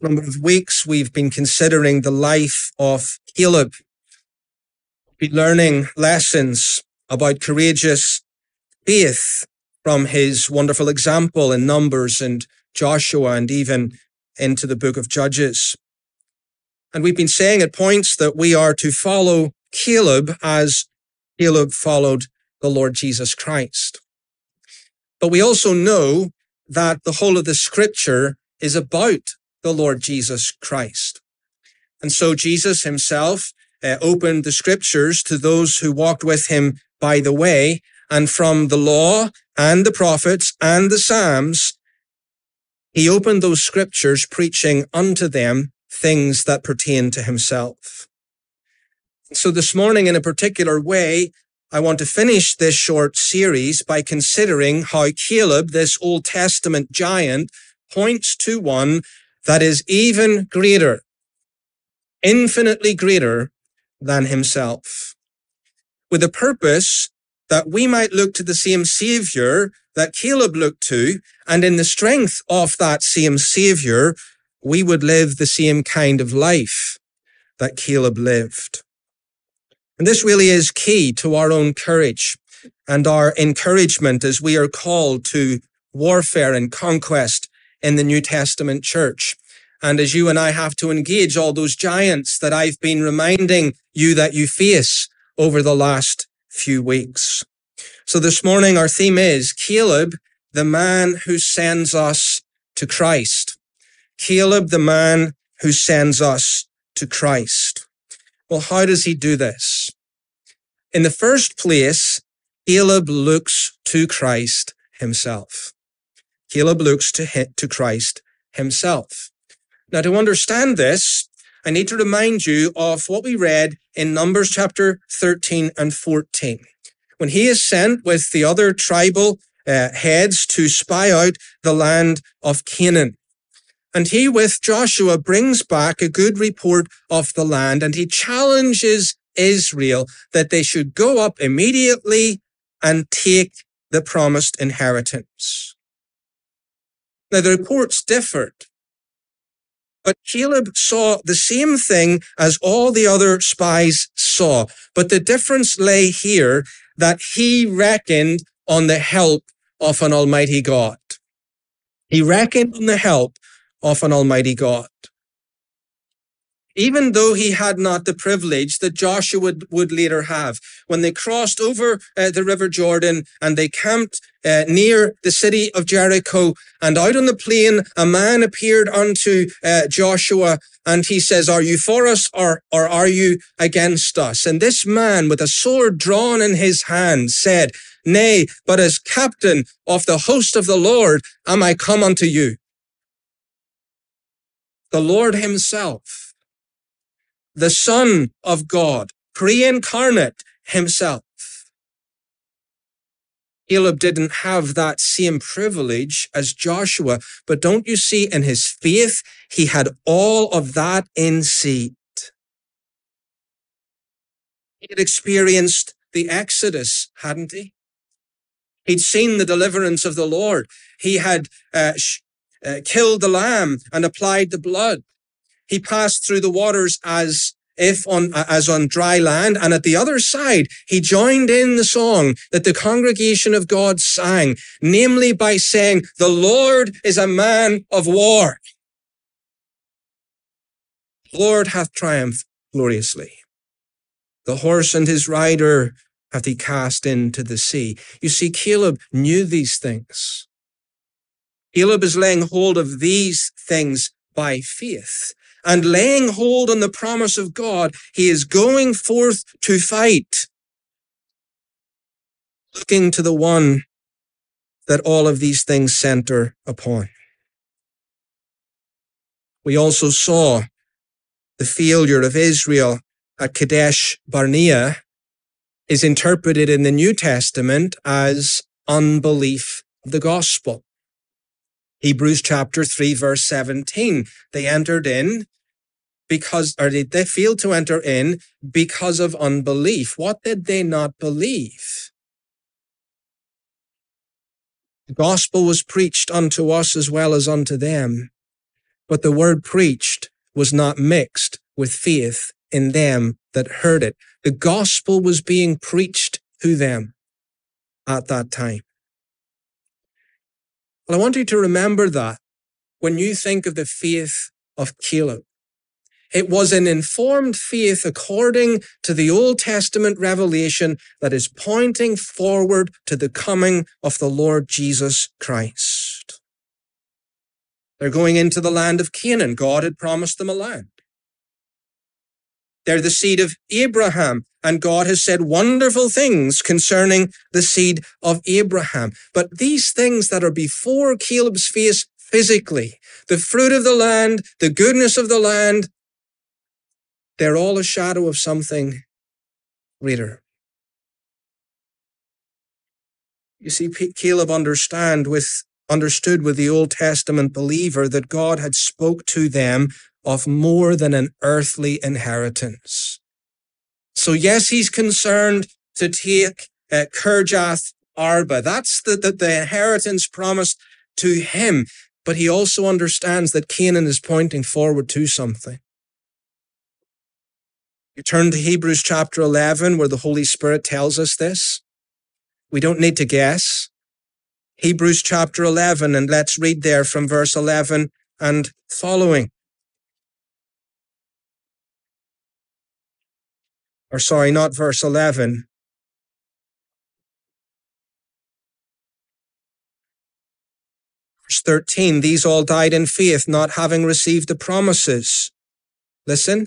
number of weeks, we've been considering the life of Caleb. Be learning lessons about courageous faith from his wonderful example in Numbers and Joshua and even into the book of Judges. And we've been saying at points that we are to follow Caleb as Caleb followed the Lord Jesus Christ. But we also know that the whole of the scripture is about the Lord Jesus Christ. And so Jesus himself uh, opened the scriptures to those who walked with him by the way. And from the law and the prophets and the Psalms, he opened those scriptures preaching unto them things that pertain to himself. So this morning, in a particular way, I want to finish this short series by considering how Caleb, this Old Testament giant, points to one that is even greater, infinitely greater than himself, with the purpose that we might look to the same Savior that Caleb looked to, and in the strength of that same Savior, we would live the same kind of life that Caleb lived. And this really is key to our own courage and our encouragement as we are called to warfare and conquest in the New Testament church. And as you and I have to engage all those giants that I've been reminding you that you face over the last few weeks. So this morning, our theme is Caleb, the man who sends us to Christ. Caleb, the man who sends us to Christ. Well, how does he do this? In the first place, Caleb looks to Christ himself. Caleb looks to, to Christ himself. Now, to understand this, I need to remind you of what we read in Numbers chapter 13 and 14. When he is sent with the other tribal uh, heads to spy out the land of Canaan. And he, with Joshua, brings back a good report of the land and he challenges Israel that they should go up immediately and take the promised inheritance. Now, the reports differed. But Caleb saw the same thing as all the other spies saw. But the difference lay here that he reckoned on the help of an almighty God. He reckoned on the help of an almighty God even though he had not the privilege that Joshua would, would later have. When they crossed over uh, the River Jordan and they camped uh, near the city of Jericho and out on the plain, a man appeared unto uh, Joshua and he says, are you for us or, or are you against us? And this man with a sword drawn in his hand said, nay, but as captain of the host of the Lord am I come unto you. The Lord himself the Son of God, pre-incarnate himself. Caleb didn't have that same privilege as Joshua, but don't you see in his faith, he had all of that in seat. He had experienced the Exodus, hadn't he? He'd seen the deliverance of the Lord. He had uh, sh- uh, killed the lamb and applied the blood. He passed through the waters as if on, as on dry land. And at the other side, he joined in the song that the congregation of God sang, namely by saying, the Lord is a man of war. Lord hath triumphed gloriously. The horse and his rider hath he cast into the sea. You see, Caleb knew these things. Caleb is laying hold of these things by faith and laying hold on the promise of God, he is going forth to fight, looking to the one that all of these things center upon. We also saw the failure of Israel at Kadesh Barnea is interpreted in the New Testament as unbelief of the gospel. Hebrews chapter 3 verse 17. They entered in because, or did they fail to enter in because of unbelief. What did they not believe? The gospel was preached unto us as well as unto them. but the word preached was not mixed with faith in them that heard it. The gospel was being preached to them at that time. Well, I want you to remember that when you think of the faith of Caleb. It was an informed faith according to the Old Testament revelation that is pointing forward to the coming of the Lord Jesus Christ. They're going into the land of Canaan. God had promised them a land. They're the seed of Abraham, and God has said wonderful things concerning the seed of Abraham. But these things that are before Caleb's face physically, the fruit of the land, the goodness of the land, they're all a shadow of something greater. You see, Caleb understand with, understood with the Old Testament believer that God had spoke to them of more than an earthly inheritance. So yes, he's concerned to take uh, Kirjath Arba. That's the, the, the inheritance promised to him. But he also understands that Canaan is pointing forward to something. You turn to Hebrews chapter 11, where the Holy Spirit tells us this. We don't need to guess. Hebrews chapter 11, and let's read there from verse 11 and following. Or sorry, not verse 11. Verse 13, these all died in faith, not having received the promises. Listen,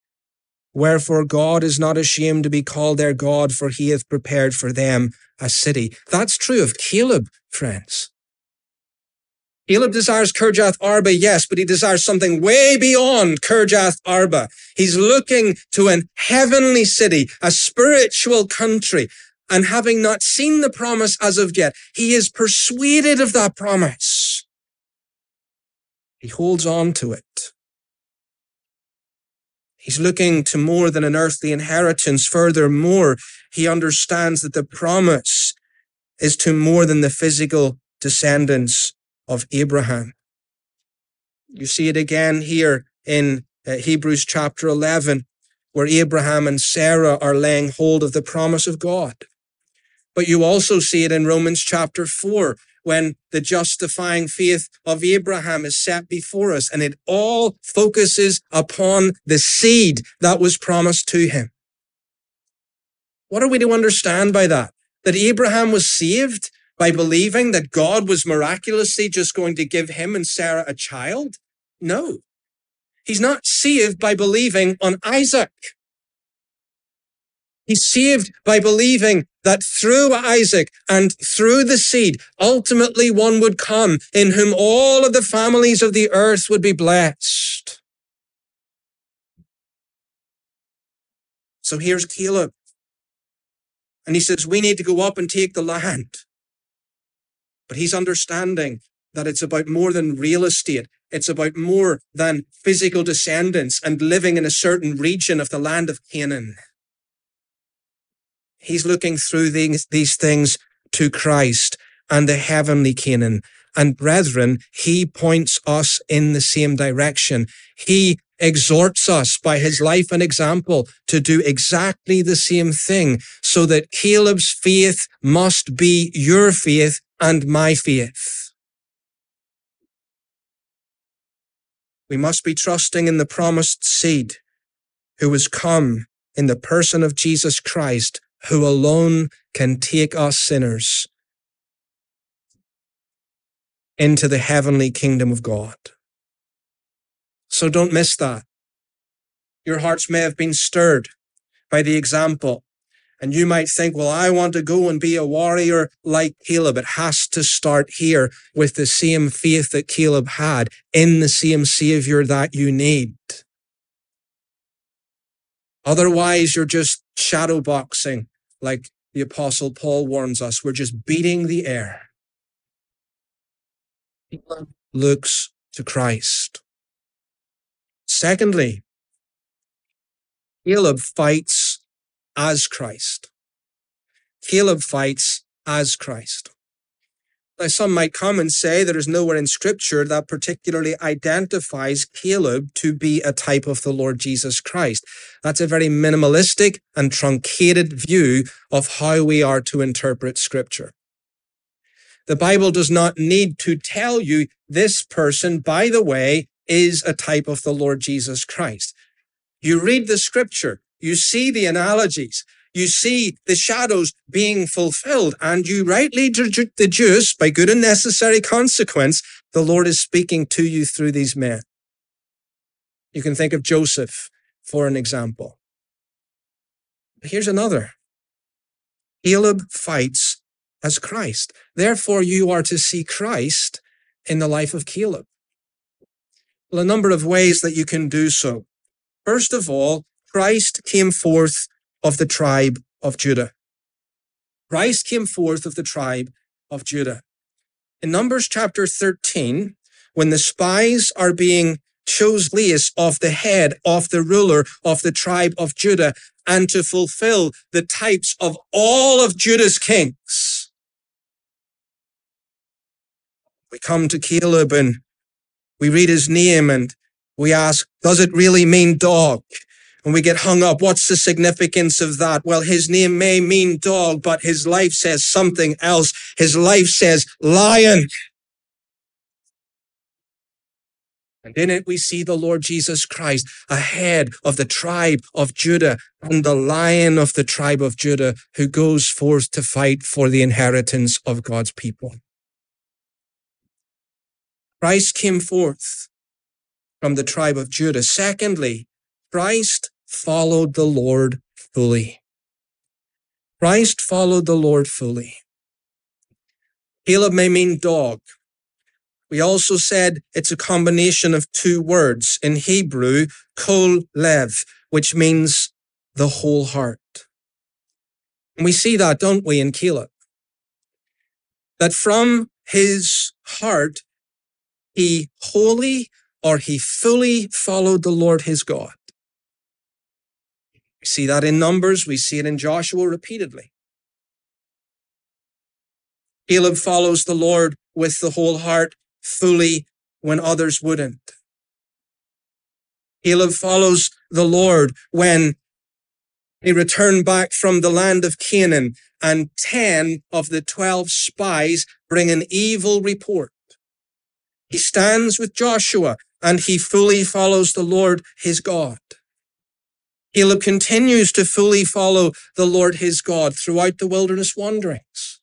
Wherefore God is not ashamed to be called their God, for he hath prepared for them a city. That's true of Caleb, friends. Caleb desires Kirjath Arba, yes, but he desires something way beyond Kirjath Arba. He's looking to an heavenly city, a spiritual country. And having not seen the promise as of yet, he is persuaded of that promise. He holds on to it. He's looking to more than an earthly inheritance. Furthermore, he understands that the promise is to more than the physical descendants of Abraham. You see it again here in uh, Hebrews chapter 11, where Abraham and Sarah are laying hold of the promise of God. But you also see it in Romans chapter 4, when the justifying faith of Abraham is set before us and it all focuses upon the seed that was promised to him. What are we to understand by that? That Abraham was saved by believing that God was miraculously just going to give him and Sarah a child? No. He's not saved by believing on Isaac. He's saved by believing that through Isaac and through the seed, ultimately one would come in whom all of the families of the earth would be blessed. So here's Caleb. And he says, we need to go up and take the land. But he's understanding that it's about more than real estate. It's about more than physical descendants and living in a certain region of the land of Canaan. He's looking through these, these things to Christ and the heavenly Canaan. And brethren, he points us in the same direction. He exhorts us by his life and example to do exactly the same thing so that Caleb's faith must be your faith and my faith. We must be trusting in the promised seed who has come in the person of Jesus Christ who alone can take us sinners into the heavenly kingdom of God. So don't miss that. Your hearts may have been stirred by the example. And you might think, well, I want to go and be a warrior like Caleb. It has to start here with the same faith that Caleb had in the same Savior that you need. Otherwise, you're just shadow boxing, like the apostle Paul warns us. We're just beating the air. Looks to Christ. Secondly, Caleb fights as Christ. Caleb fights as Christ. Now, some might come and say there is nowhere in Scripture that particularly identifies Caleb to be a type of the Lord Jesus Christ. That's a very minimalistic and truncated view of how we are to interpret Scripture. The Bible does not need to tell you this person, by the way, is a type of the Lord Jesus Christ. You read the Scripture, you see the analogies, you see the shadows being fulfilled, and you rightly deduce by good and necessary consequence, the Lord is speaking to you through these men. You can think of Joseph for an example. Here's another. Caleb fights as Christ. Therefore, you are to see Christ in the life of Caleb. Well, a number of ways that you can do so. First of all, Christ came forth of the tribe of Judah. Christ came forth of the tribe of Judah. In Numbers chapter 13, when the spies are being chose Leas of the head of the ruler of the tribe of Judah and to fulfill the types of all of Judah's kings. We come to Caleb and we read his name and we ask, does it really mean dog? And we get hung up. What's the significance of that? Well, his name may mean dog, but his life says something else. His life says lion. And in it, we see the Lord Jesus Christ ahead of the tribe of Judah and the lion of the tribe of Judah who goes forth to fight for the inheritance of God's people. Christ came forth from the tribe of Judah. Secondly, Christ followed the Lord fully. Christ followed the Lord fully. Caleb may mean dog. We also said it's a combination of two words in Hebrew, kol lev, which means the whole heart. And we see that, don't we, in Caleb? That from his heart, he wholly or he fully followed the Lord his God. We see that in Numbers. We see it in Joshua repeatedly. Caleb follows the Lord with the whole heart fully when others wouldn't. Caleb follows the Lord when he returned back from the land of Canaan and 10 of the 12 spies bring an evil report. He stands with Joshua and he fully follows the Lord his God. Caleb continues to fully follow the Lord his God throughout the wilderness wanderings.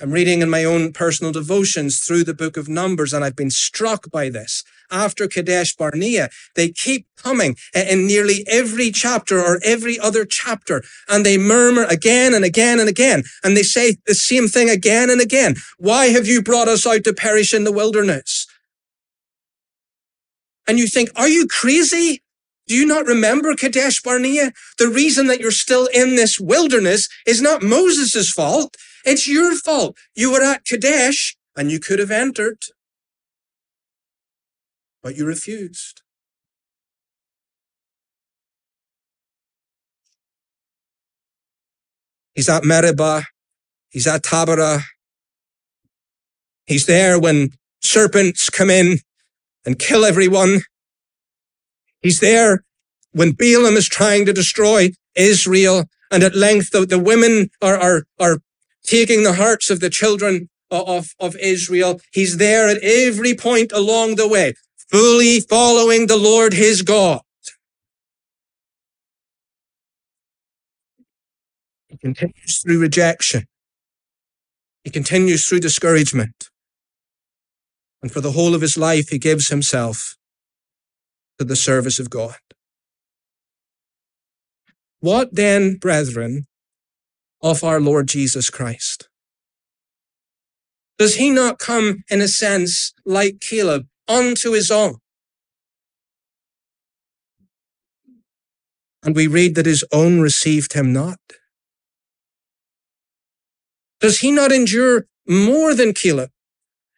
I'm reading in my own personal devotions through the book of Numbers, and I've been struck by this. After Kadesh Barnea, they keep coming in nearly every chapter or every other chapter, and they murmur again and again and again, and they say the same thing again and again. Why have you brought us out to perish in the wilderness? And you think, are you crazy? Do you not remember Kadesh Barnea? The reason that you're still in this wilderness is not Moses' fault. It's your fault. You were at Kadesh and you could have entered, but you refused. He's at Meribah. He's at Taberah. He's there when serpents come in and kill everyone. He's there when Balaam is trying to destroy Israel. And at length, the, the women are, are, are taking the hearts of the children of, of Israel. He's there at every point along the way, fully following the Lord his God. He continues through rejection. He continues through discouragement. And for the whole of his life, he gives himself to the service of God. What then, brethren, of our Lord Jesus Christ? Does he not come, in a sense, like Caleb, unto his own? And we read that his own received him not. Does he not endure more than Caleb?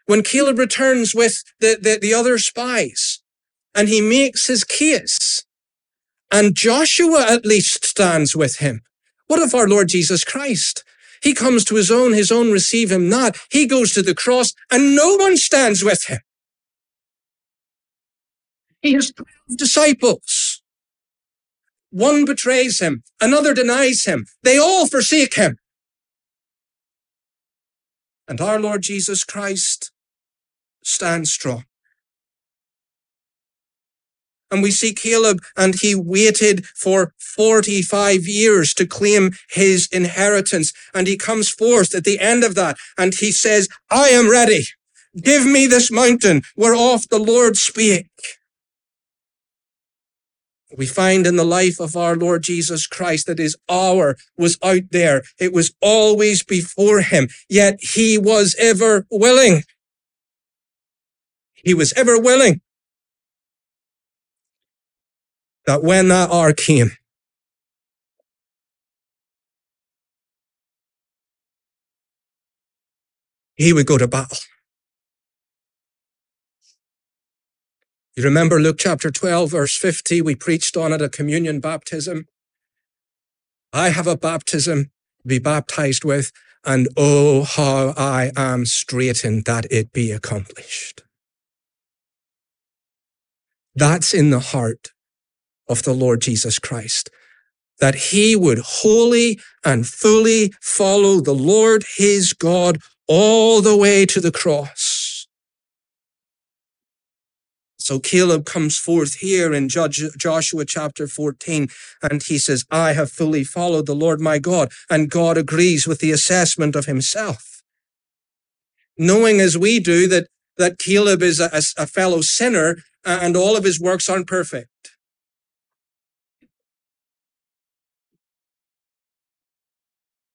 When Caleb returns with the, the, the other spies and he makes his case, and Joshua at least stands with him. What of our Lord Jesus Christ? He comes to his own, his own receive him not. He goes to the cross and no one stands with him. He has 12 disciples. One betrays him, another denies him. They all forsake him. And our Lord Jesus Christ stands strong. And we see Caleb, and he waited for 45 years to claim his inheritance. And he comes forth at the end of that, and he says, I am ready. Give me this mountain whereof the Lord spake. We find in the life of our Lord Jesus Christ that his hour was out there. It was always before him, yet he was ever willing. He was ever willing that when that hour came, he would go to battle. You remember Luke chapter 12, verse 50? We preached on it at communion baptism. I have a baptism to be baptized with, and oh, how I am straitened that it be accomplished. That's in the heart of the Lord Jesus Christ. That he would wholly and fully follow the Lord his God all the way to the cross. So Caleb comes forth here in Joshua chapter 14 and he says, I have fully followed the Lord my God. And God agrees with the assessment of himself. Knowing as we do that, that Caleb is a, a fellow sinner and all of his works aren't perfect.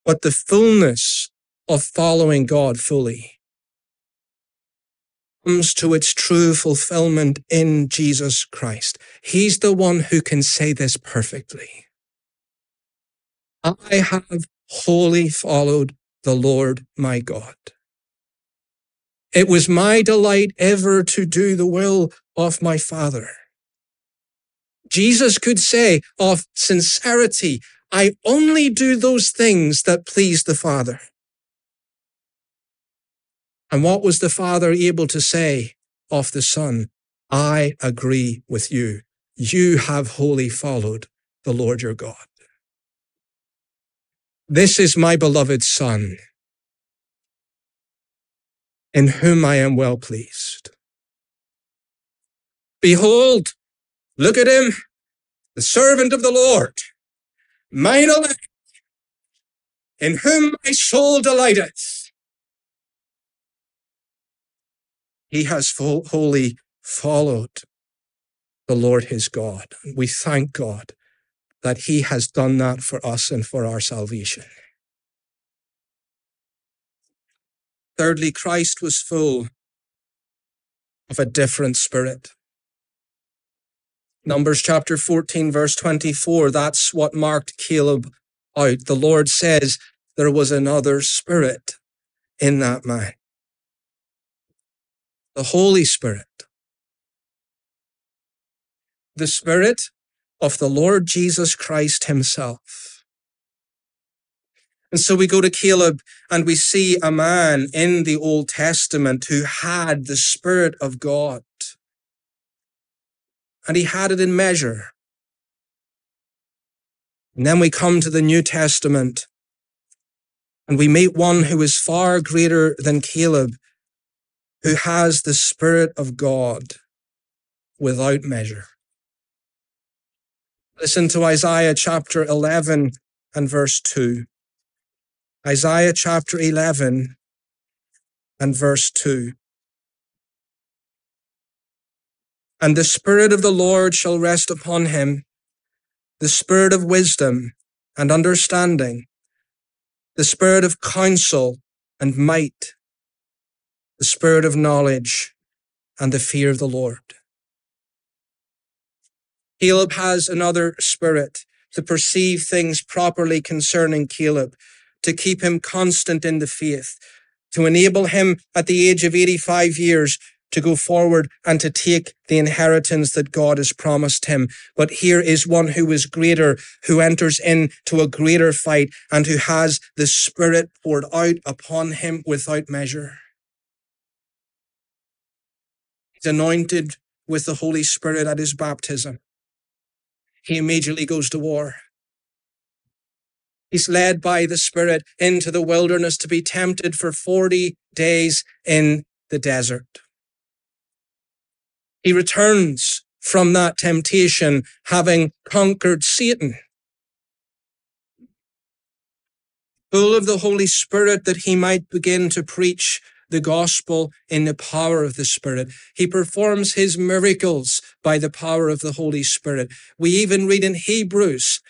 But the fullness of following God fully comes to its true fulfillment in Jesus Christ. He's the one who can say this perfectly. I have wholly followed the Lord my God. It was my delight ever to do the will of my Father. Jesus could say of sincerity, I only do those things that please the Father. And what was the Father able to say of the Son? I agree with you. You have wholly followed the Lord your God. This is my beloved Son, in whom I am well pleased. Behold, look at him, the servant of the Lord mine elect, in whom my soul delighteth. He has wholly followed the Lord his God. We thank God that he has done that for us and for our salvation. Thirdly, Christ was full of a different spirit. Numbers chapter 14, verse 24, that's what marked Caleb out. The Lord says there was another spirit in that man. The Holy Spirit. The Spirit of the Lord Jesus Christ Himself. And so we go to Caleb and we see a man in the Old Testament who had the Spirit of God and he had it in measure. And then we come to the New Testament and we meet one who is far greater than Caleb, who has the Spirit of God without measure. Listen to Isaiah chapter 11 and verse 2. Isaiah chapter 11 and verse 2. And the Spirit of the Lord shall rest upon him, the Spirit of wisdom and understanding, the Spirit of counsel and might, the Spirit of knowledge and the fear of the Lord. Caleb has another spirit. to perceive things properly concerning Caleb, to keep him constant in the faith, to enable him at the age of 85 years to go forward and to take the inheritance that God has promised him. But here is one who is greater, who enters into a greater fight and who has the Spirit poured out upon him without measure. He's anointed with the Holy Spirit at his baptism. He immediately goes to war. He's led by the Spirit into the wilderness to be tempted for 40 days in the desert. He returns from that temptation having conquered Satan. Full of the Holy Spirit that he might begin to preach the gospel in the power of the Spirit. He performs his miracles by the power of the Holy Spirit. We even read in Hebrews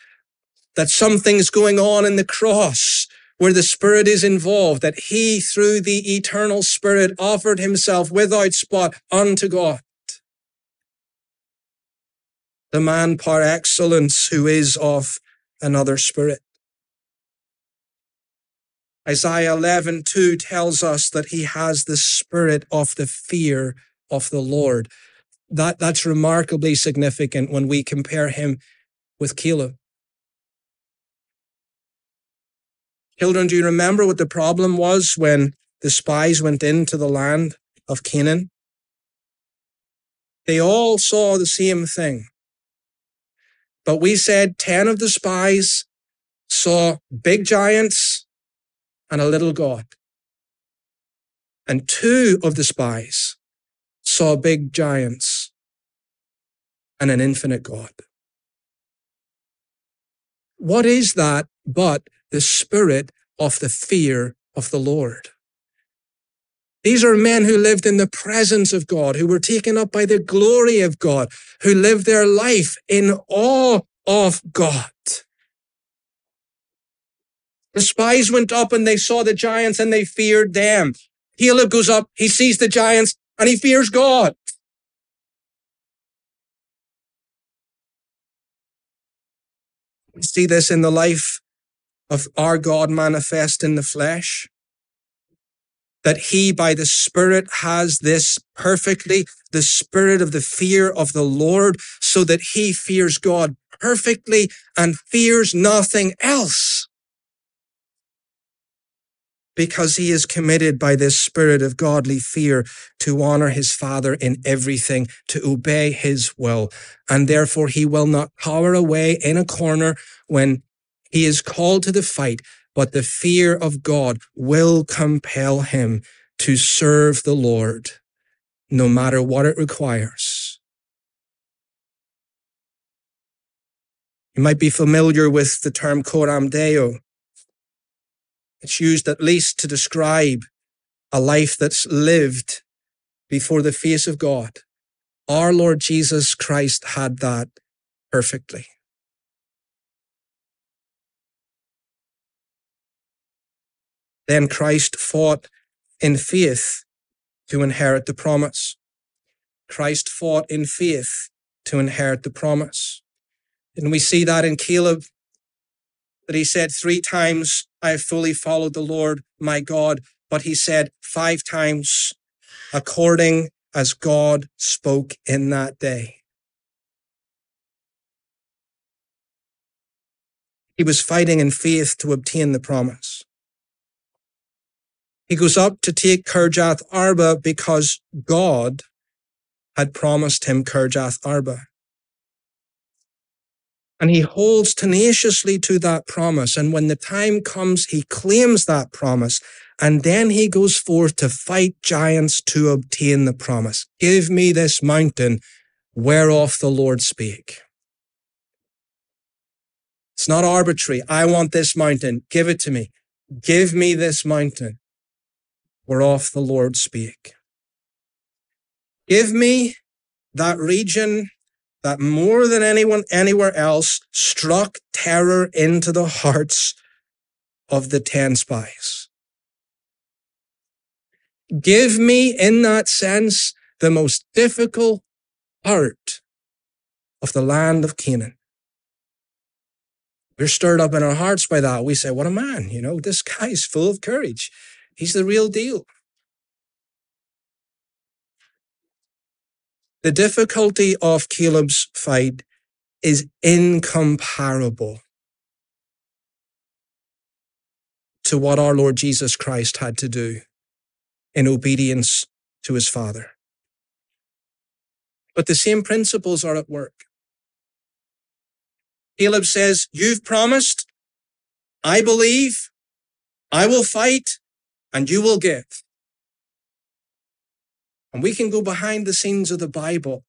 that something's going on in the cross where the Spirit is involved, that he, through the eternal Spirit, offered himself without spot unto God the man par excellence who is of another spirit. Isaiah 11, 2 tells us that he has the spirit of the fear of the Lord. That, that's remarkably significant when we compare him with Caleb. Children, do you remember what the problem was when the spies went into the land of Canaan? They all saw the same thing. But we said 10 of the spies saw big giants and a little God. And two of the spies saw big giants and an infinite God. What is that but the spirit of the fear of the Lord? These are men who lived in the presence of God, who were taken up by the glory of God, who lived their life in awe of God. The spies went up and they saw the giants and they feared them. Caleb goes up, he sees the giants and he fears God. We see this in the life of our God manifest in the flesh that he by the Spirit has this perfectly, the spirit of the fear of the Lord, so that he fears God perfectly and fears nothing else. Because he is committed by this spirit of godly fear to honor his father in everything, to obey his will. And therefore he will not cower away in a corner when he is called to the fight, but the fear of God will compel him to serve the Lord no matter what it requires. You might be familiar with the term coram deo. It's used at least to describe a life that's lived before the face of God. Our Lord Jesus Christ had that perfectly. Then Christ fought in faith to inherit the promise. Christ fought in faith to inherit the promise. And we see that in Caleb, that he said three times, I have fully followed the Lord my God, but he said five times, according as God spoke in that day. He was fighting in faith to obtain the promise. He goes up to take Kirjath Arba because God had promised him Kirjath Arba. And he holds tenaciously to that promise. And when the time comes, he claims that promise. And then he goes forth to fight giants to obtain the promise. Give me this mountain whereof the Lord spake. It's not arbitrary. I want this mountain. Give it to me. Give me this mountain whereof the Lord spake. Give me that region that more than anyone anywhere else struck terror into the hearts of the 10 spies. Give me, in that sense, the most difficult part of the land of Canaan. We're stirred up in our hearts by that. We say, What a man, you know, this guy's full of courage. He's the real deal. The difficulty of Caleb's fight is incomparable to what our Lord Jesus Christ had to do in obedience to his Father. But the same principles are at work. Caleb says, You've promised, I believe, I will fight, and you will give. And we can go behind the scenes of the Bible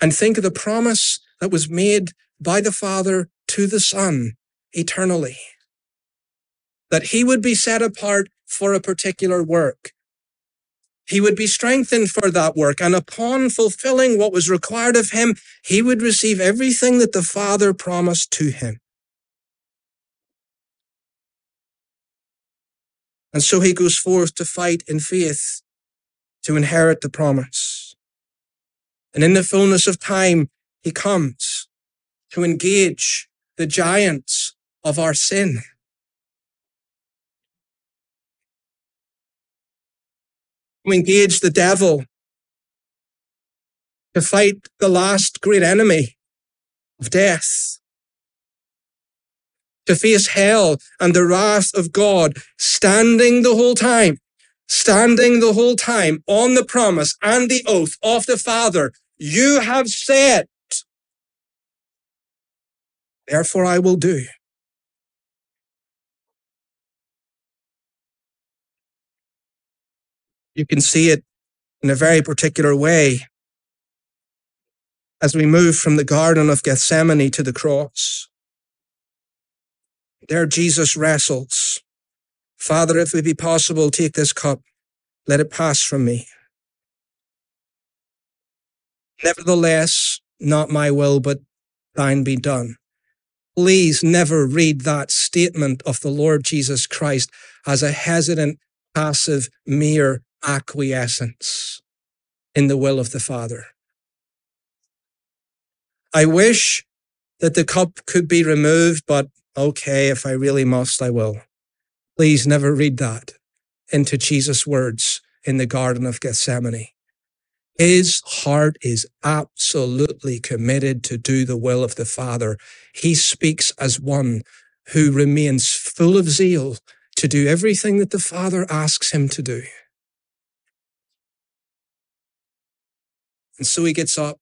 and think of the promise that was made by the Father to the Son eternally. That he would be set apart for a particular work. He would be strengthened for that work, and upon fulfilling what was required of him, he would receive everything that the Father promised to him. And so he goes forth to fight in faith to inherit the promise. And in the fullness of time, he comes to engage the giants of our sin. To engage the devil, to fight the last great enemy of death to face hell and the wrath of God, standing the whole time, standing the whole time on the promise and the oath of the Father. You have said, therefore I will do. You can see it in a very particular way as we move from the Garden of Gethsemane to the cross. There Jesus wrestles. Father, if it be possible, take this cup. Let it pass from me. Nevertheless, not my will, but thine be done. Please never read that statement of the Lord Jesus Christ as a hesitant, passive, mere acquiescence in the will of the Father. I wish that the cup could be removed, but okay, if I really must, I will. Please never read that into Jesus' words in the Garden of Gethsemane. His heart is absolutely committed to do the will of the Father. He speaks as one who remains full of zeal to do everything that the Father asks him to do. And so he gets up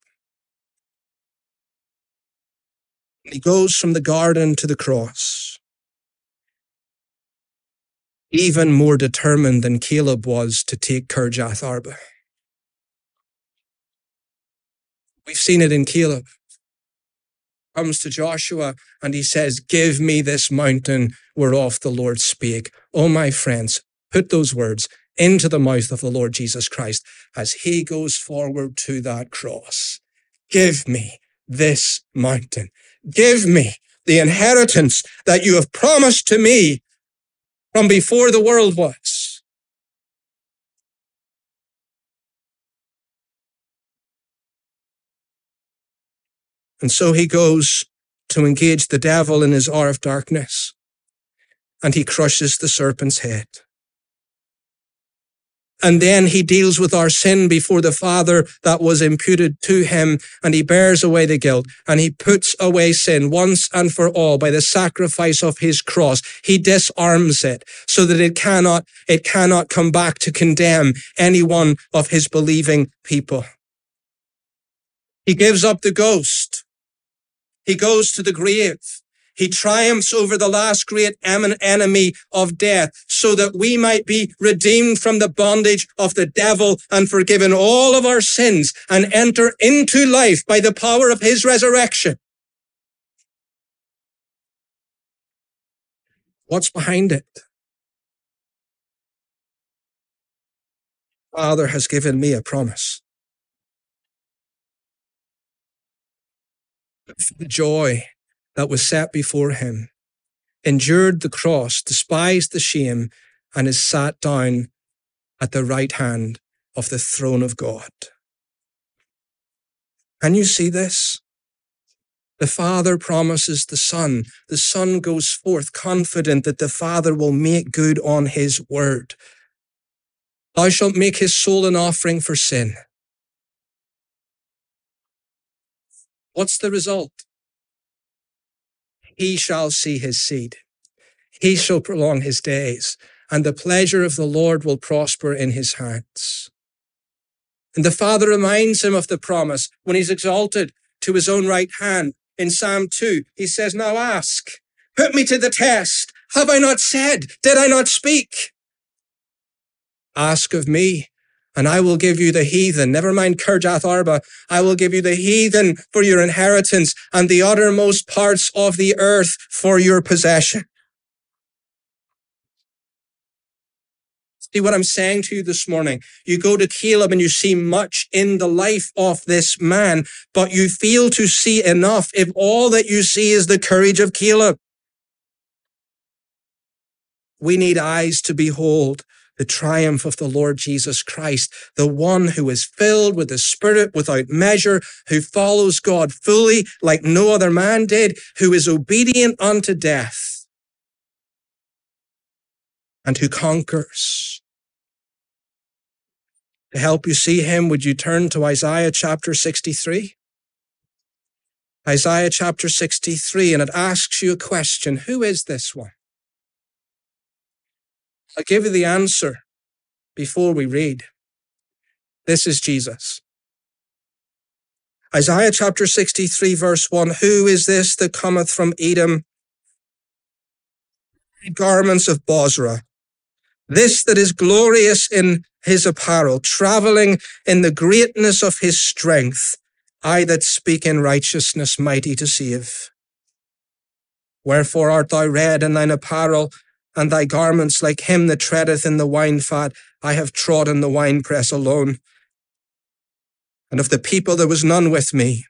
He goes from the garden to the cross. Even more determined than Caleb was to take Kirjath Arba. We've seen it in Caleb. Comes to Joshua and he says, Give me this mountain whereof the Lord spake. Oh, my friends, put those words into the mouth of the Lord Jesus Christ as he goes forward to that cross. Give me this mountain. Give me the inheritance that you have promised to me from before the world was. And so he goes to engage the devil in his hour of darkness, and he crushes the serpent's head. And then he deals with our sin before the Father that was imputed to him, and he bears away the guilt, and he puts away sin once and for all by the sacrifice of his cross. He disarms it so that it cannot, it cannot come back to condemn any one of his believing people. He gives up the ghost. He goes to the grave. He triumphs over the last great enemy of death so that we might be redeemed from the bondage of the devil and forgiven all of our sins and enter into life by the power of his resurrection. What's behind it? Father has given me a promise. Joy that was set before him, endured the cross, despised the shame, and is sat down at the right hand of the throne of God. Can you see this? The Father promises the Son. The Son goes forth confident that the Father will make good on his word. Thou shalt make his soul an offering for sin. What's the result? He shall see his seed. He shall prolong his days, and the pleasure of the Lord will prosper in his hands. And the Father reminds him of the promise when he's exalted to his own right hand. In Psalm 2, he says, Now ask, put me to the test. Have I not said? Did I not speak? Ask of me, and I will give you the heathen. Never mind Kirjath Arba. I will give you the heathen for your inheritance and the uttermost parts of the earth for your possession. See what I'm saying to you this morning? You go to Caleb and you see much in the life of this man, but you fail to see enough if all that you see is the courage of Caleb. We need eyes to behold the triumph of the Lord Jesus Christ, the one who is filled with the Spirit without measure, who follows God fully like no other man did, who is obedient unto death, and who conquers. To help you see him, would you turn to Isaiah chapter 63? Isaiah chapter 63, and it asks you a question Who is this one? I'll give you the answer before we read. This is Jesus. Isaiah chapter 63, verse 1 Who is this that cometh from Edom? Garments of Bozrah. This that is glorious in his apparel, traveling in the greatness of his strength. I that speak in righteousness, mighty to save. Wherefore art thou red in thine apparel, and thy garments like him that treadeth in the wine fat. I have trodden the winepress alone. And of the people there was none with me.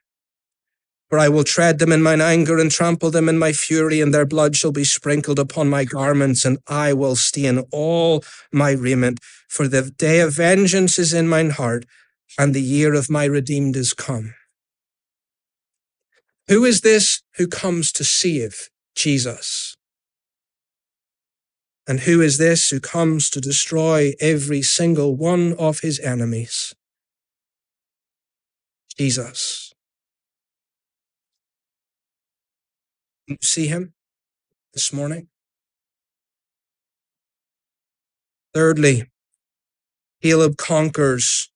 For I will tread them in mine anger and trample them in my fury, and their blood shall be sprinkled upon my garments, and I will stain all my raiment. For the day of vengeance is in mine heart, and the year of my redeemed is come. Who is this who comes to save? Jesus. And who is this who comes to destroy every single one of his enemies? Jesus. You see him this morning? Thirdly, Caleb conquers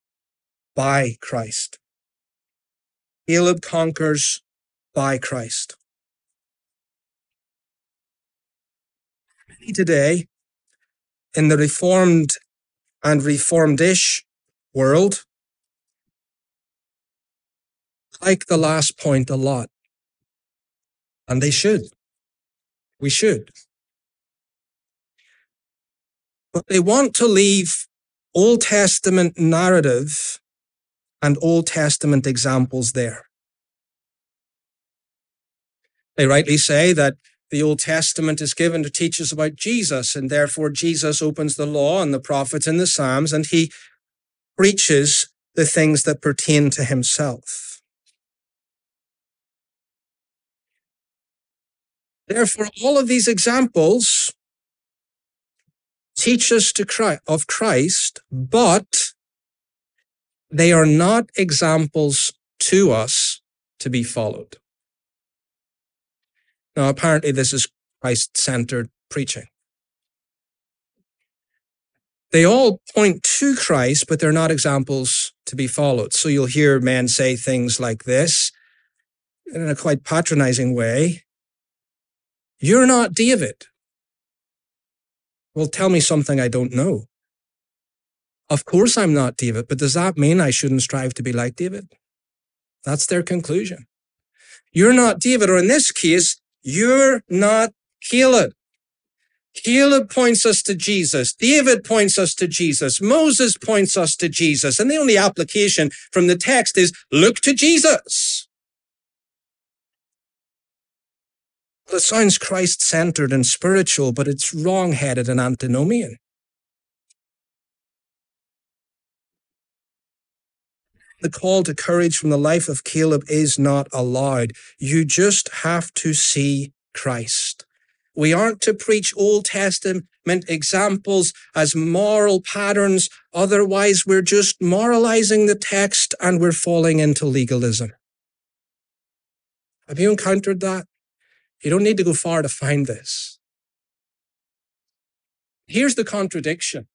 by Christ. Caleb conquers by Christ. Today in the reformed and reformed-ish world like the last point a lot. And they should. We should. But they want to leave Old Testament narrative and Old Testament examples there. They rightly say that the Old Testament is given to teach us about Jesus, and therefore Jesus opens the law and the prophets and the Psalms, and he preaches the things that pertain to himself. Therefore, all of these examples teach us to Christ, of Christ, but they are not examples to us to be followed. Now, apparently, this is Christ centered preaching. They all point to Christ, but they're not examples to be followed. So you'll hear men say things like this in a quite patronizing way You're not David. Well, tell me something I don't know. Of course, I'm not David, but does that mean I shouldn't strive to be like David? That's their conclusion. You're not David, or in this case, you're not Caleb. Caleb points us to Jesus. David points us to Jesus. Moses points us to Jesus. And the only application from the text is look to Jesus. It sounds Christ centered and spiritual, but it's wrong headed and antinomian. The call to courage from the life of Caleb is not allowed. You just have to see Christ. We aren't to preach Old Testament examples as moral patterns. Otherwise, we're just moralizing the text and we're falling into legalism. Have you encountered that? You don't need to go far to find this. Here's the contradiction.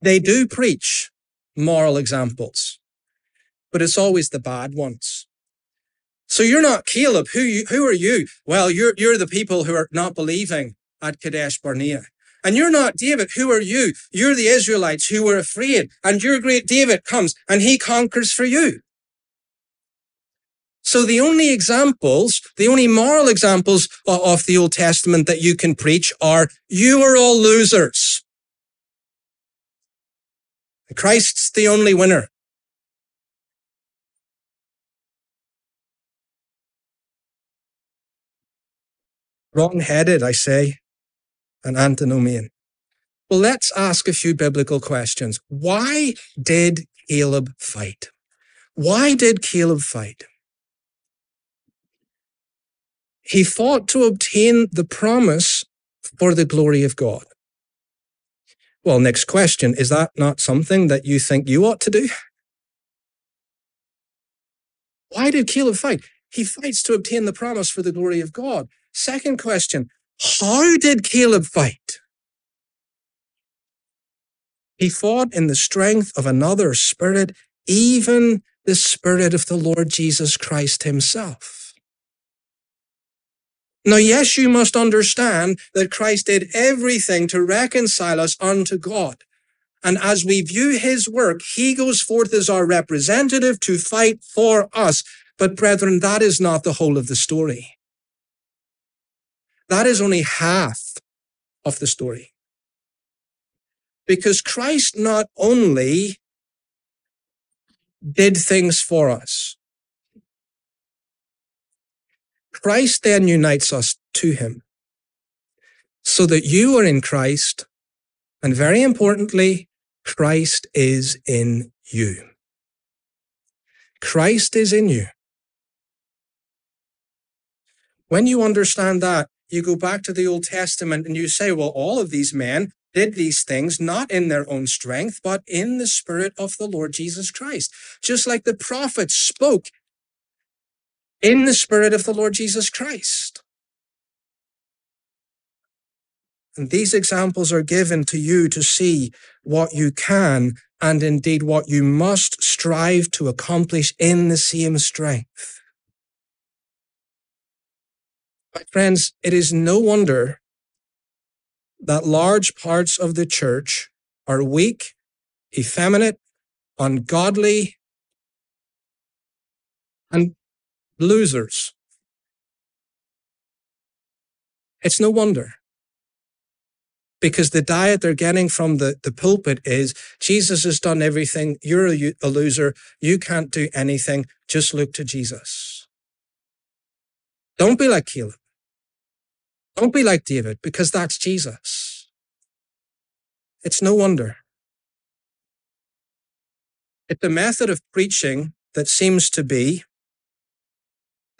They do preach moral examples, but it's always the bad ones. So you're not Caleb. Who you, who are you? Well, you're you're the people who are not believing at Kadesh Barnea. And you're not David. Who are you? You're the Israelites who were afraid. And your great David comes and he conquers for you. So the only examples, the only moral examples of the Old Testament that you can preach are you are all losers. Christ's the only winner. Wrong-headed, I say, an antinomian. Well, let's ask a few biblical questions. Why did Caleb fight? Why did Caleb fight? He fought to obtain the promise for the glory of God. Well, next question. Is that not something that you think you ought to do? Why did Caleb fight? He fights to obtain the promise for the glory of God. Second question. How did Caleb fight? He fought in the strength of another spirit, even the spirit of the Lord Jesus Christ himself. Now, yes, you must understand that Christ did everything to reconcile us unto God. And as we view his work, he goes forth as our representative to fight for us. But brethren, that is not the whole of the story. That is only half of the story. Because Christ not only did things for us, Christ then unites us to him so that you are in Christ. And very importantly, Christ is in you. Christ is in you. When you understand that, you go back to the Old Testament and you say, well, all of these men did these things not in their own strength, but in the Spirit of the Lord Jesus Christ. Just like the prophets spoke in the Spirit of the Lord Jesus Christ. And these examples are given to you to see what you can and indeed what you must strive to accomplish in the same strength. My friends, it is no wonder that large parts of the church are weak, effeminate, ungodly, and losers. It's no wonder. Because the diet they're getting from the, the pulpit is Jesus has done everything. You're a, a loser. You can't do anything. Just look to Jesus. Don't be like Caleb. Don't be like David because that's Jesus. It's no wonder. It's a method of preaching that seems to be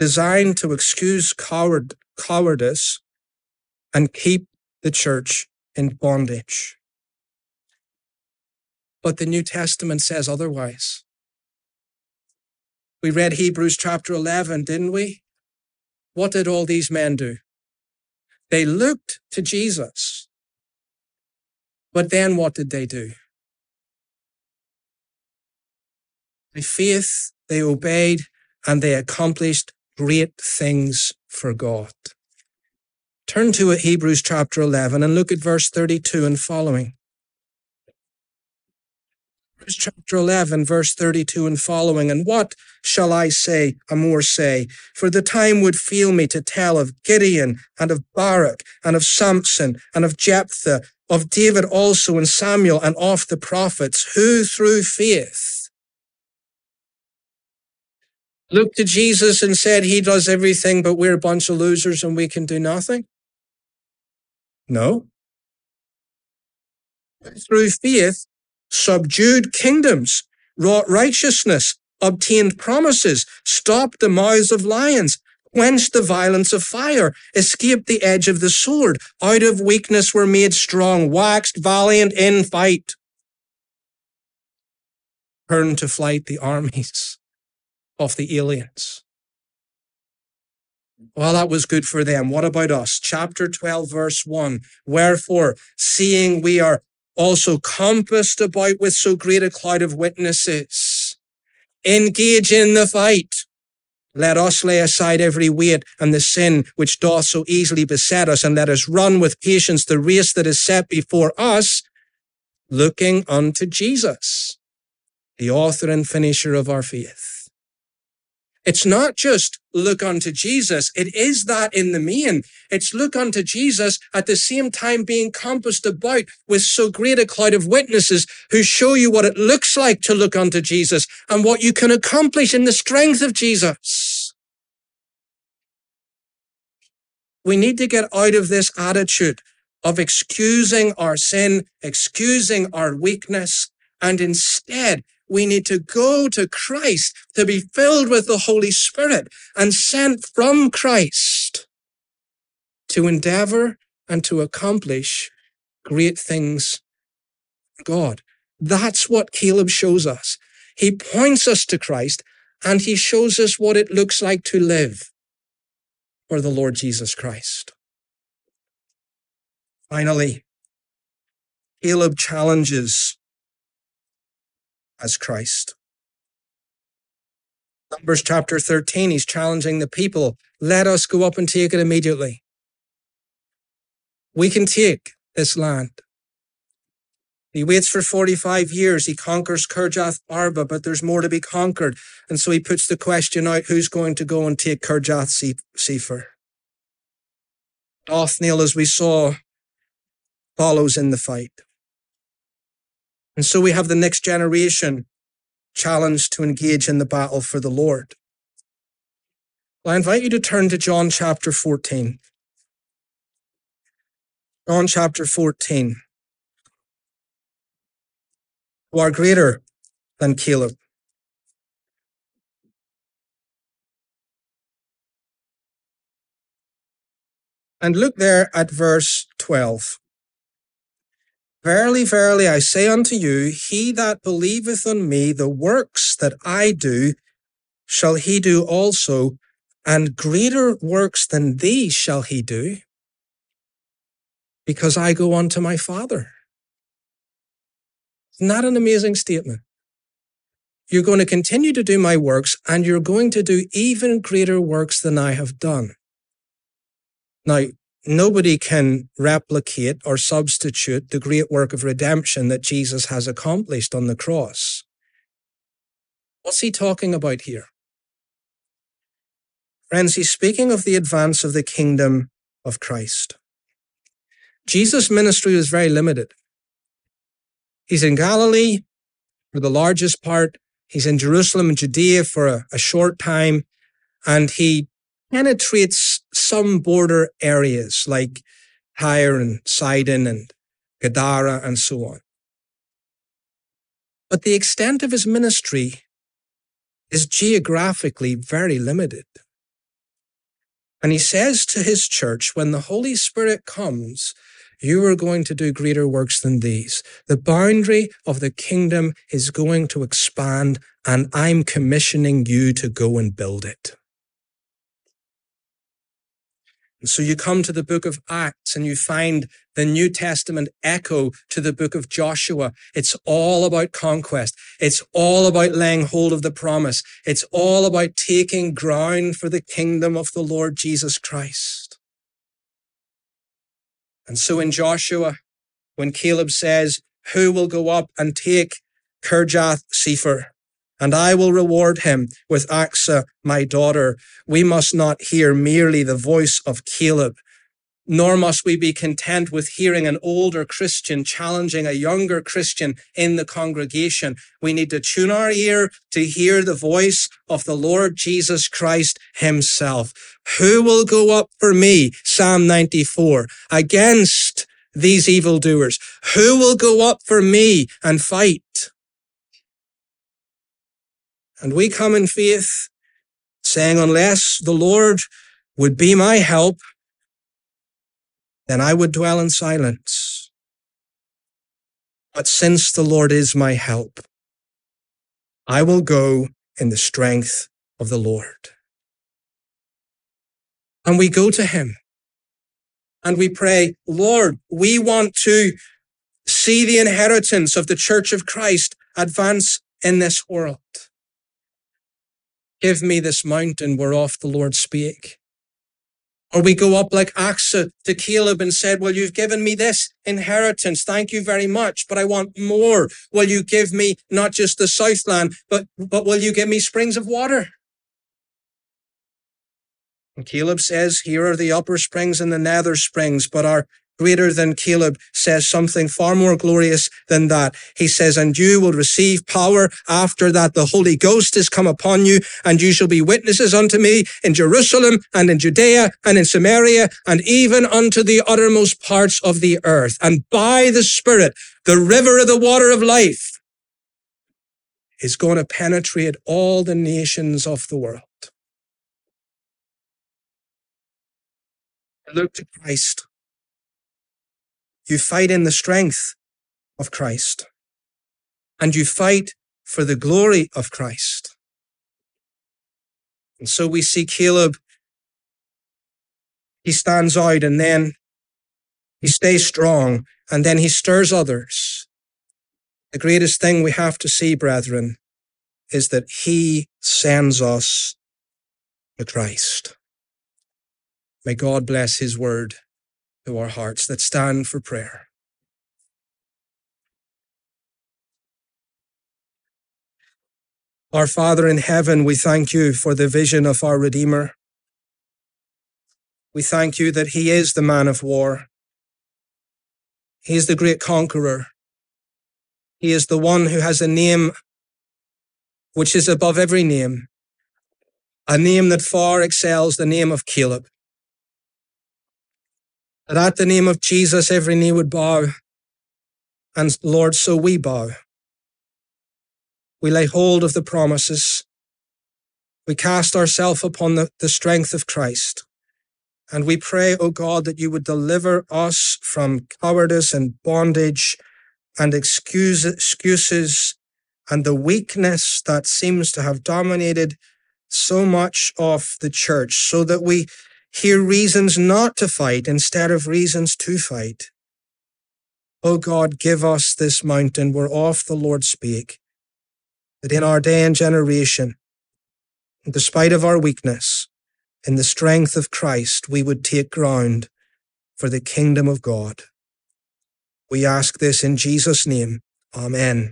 designed to excuse coward, cowardice and keep the church in bondage. But the New Testament says otherwise. We read Hebrews chapter 11, didn't we? What did all these men do? They looked to Jesus. But then what did they do? By faith, they obeyed and they accomplished great things for God. Turn to Hebrews chapter 11 and look at verse 32 and following. Hebrews chapter 11, verse 32 and following. And what shall I say, a more say? For the time would fail me to tell of Gideon and of Barak and of Samson and of Jephthah, of David also and Samuel and of the prophets, who through faith looked to Jesus and said he does everything, but we're a bunch of losers and we can do nothing? No. Through faith, subdued kingdoms, wrought righteousness, obtained promises, stopped the mouths of lions, quenched the violence of fire, escaped the edge of the sword, out of weakness were made strong, waxed valiant in fight. Turned to flight the armies of the aliens. Well, that was good for them. What about us? Chapter 12, verse 1. Wherefore, seeing we are also compassed about with so great a cloud of witnesses, engage in the fight. Let us lay aside every weight and the sin which doth so easily beset us, and let us run with patience the race that is set before us, looking unto Jesus, the author and finisher of our faith it's not just look unto Jesus. It is that in the main. It's look unto Jesus at the same time being compassed about with so great a cloud of witnesses who show you what it looks like to look unto Jesus and what you can accomplish in the strength of Jesus. We need to get out of this attitude of excusing our sin, excusing our weakness, and instead we need to go to Christ to be filled with the Holy Spirit and sent from Christ to endeavor and to accomplish great things God. That's what Caleb shows us. He points us to Christ and he shows us what it looks like to live for the Lord Jesus Christ. Finally, Caleb challenges as Christ. Numbers chapter 13, he's challenging the people. Let us go up and take it immediately. We can take this land. He waits for 45 years. He conquers Kirjath Arba, but there's more to be conquered. And so he puts the question out, who's going to go and take Kirjath Sefer? Othniel, as we saw, follows in the fight. And so we have the next generation challenged to engage in the battle for the Lord. Well, I invite you to turn to John chapter 14. John chapter 14. Who are greater than Caleb. And look there at verse 12. Verily, verily, I say unto you, he that believeth on me, the works that I do, shall he do also, and greater works than these shall he do, because I go unto my Father. Isn't that an amazing statement? You're going to continue to do my works, and you're going to do even greater works than I have done. Now, nobody can replicate or substitute the great work of redemption that Jesus has accomplished on the cross. What's he talking about here? Friends, he's speaking of the advance of the kingdom of Christ. Jesus' ministry was very limited. He's in Galilee for the largest part. He's in Jerusalem and Judea for a, a short time, and he penetrates some border areas like Tyre and Sidon and Gadara and so on. But the extent of his ministry is geographically very limited. And he says to his church, when the Holy Spirit comes, you are going to do greater works than these. The boundary of the kingdom is going to expand, and I'm commissioning you to go and build it. And so you come to the book of Acts and you find the New Testament echo to the book of Joshua. It's all about conquest. It's all about laying hold of the promise. It's all about taking ground for the kingdom of the Lord Jesus Christ. And so in Joshua, when Caleb says, who will go up and take Kirjath Sefer? And I will reward him with Achsah, my daughter. We must not hear merely the voice of Caleb, nor must we be content with hearing an older Christian challenging a younger Christian in the congregation. We need to tune our ear to hear the voice of the Lord Jesus Christ himself. Who will go up for me? Psalm 94 against these evildoers. Who will go up for me and fight? And we come in faith, saying, unless the Lord would be my help, then I would dwell in silence. But since the Lord is my help, I will go in the strength of the Lord. And we go to him and we pray, Lord, we want to see the inheritance of the church of Christ advance in this world. Give me this mountain whereof the Lord spake. Or we go up like Achsah to Caleb and said, well, you've given me this inheritance. Thank you very much, but I want more. Will you give me not just the Southland, but, but will you give me springs of water? And Caleb says, here are the upper springs and the nether springs, but our greater than Caleb says something far more glorious than that. He says, and you will receive power after that the Holy Ghost is come upon you, and you shall be witnesses unto me in Jerusalem and in Judea and in Samaria and even unto the uttermost parts of the earth. And by the Spirit, the river of the water of life is going to penetrate all the nations of the world. Look to Christ you fight in the strength of Christ. And you fight for the glory of Christ. And so we see Caleb, he stands out and then he stays strong and then he stirs others. The greatest thing we have to see, brethren, is that he sends us to Christ. May God bless his word to our hearts that stand for prayer. Our Father in heaven, we thank you for the vision of our Redeemer. We thank you that he is the man of war. He is the great conqueror. He is the one who has a name which is above every name, a name that far excels the name of Caleb that at the name of Jesus every knee would bow. And Lord, so we bow. We lay hold of the promises. We cast ourselves upon the, the strength of Christ. And we pray, O God, that you would deliver us from cowardice and bondage and excuse, excuses and the weakness that seems to have dominated so much of the church so that we hear reasons not to fight instead of reasons to fight. O God, give us this mountain whereof the Lord spake, that in our day and generation, in despite of our weakness, in the strength of Christ, we would take ground for the kingdom of God. We ask this in Jesus' name. Amen.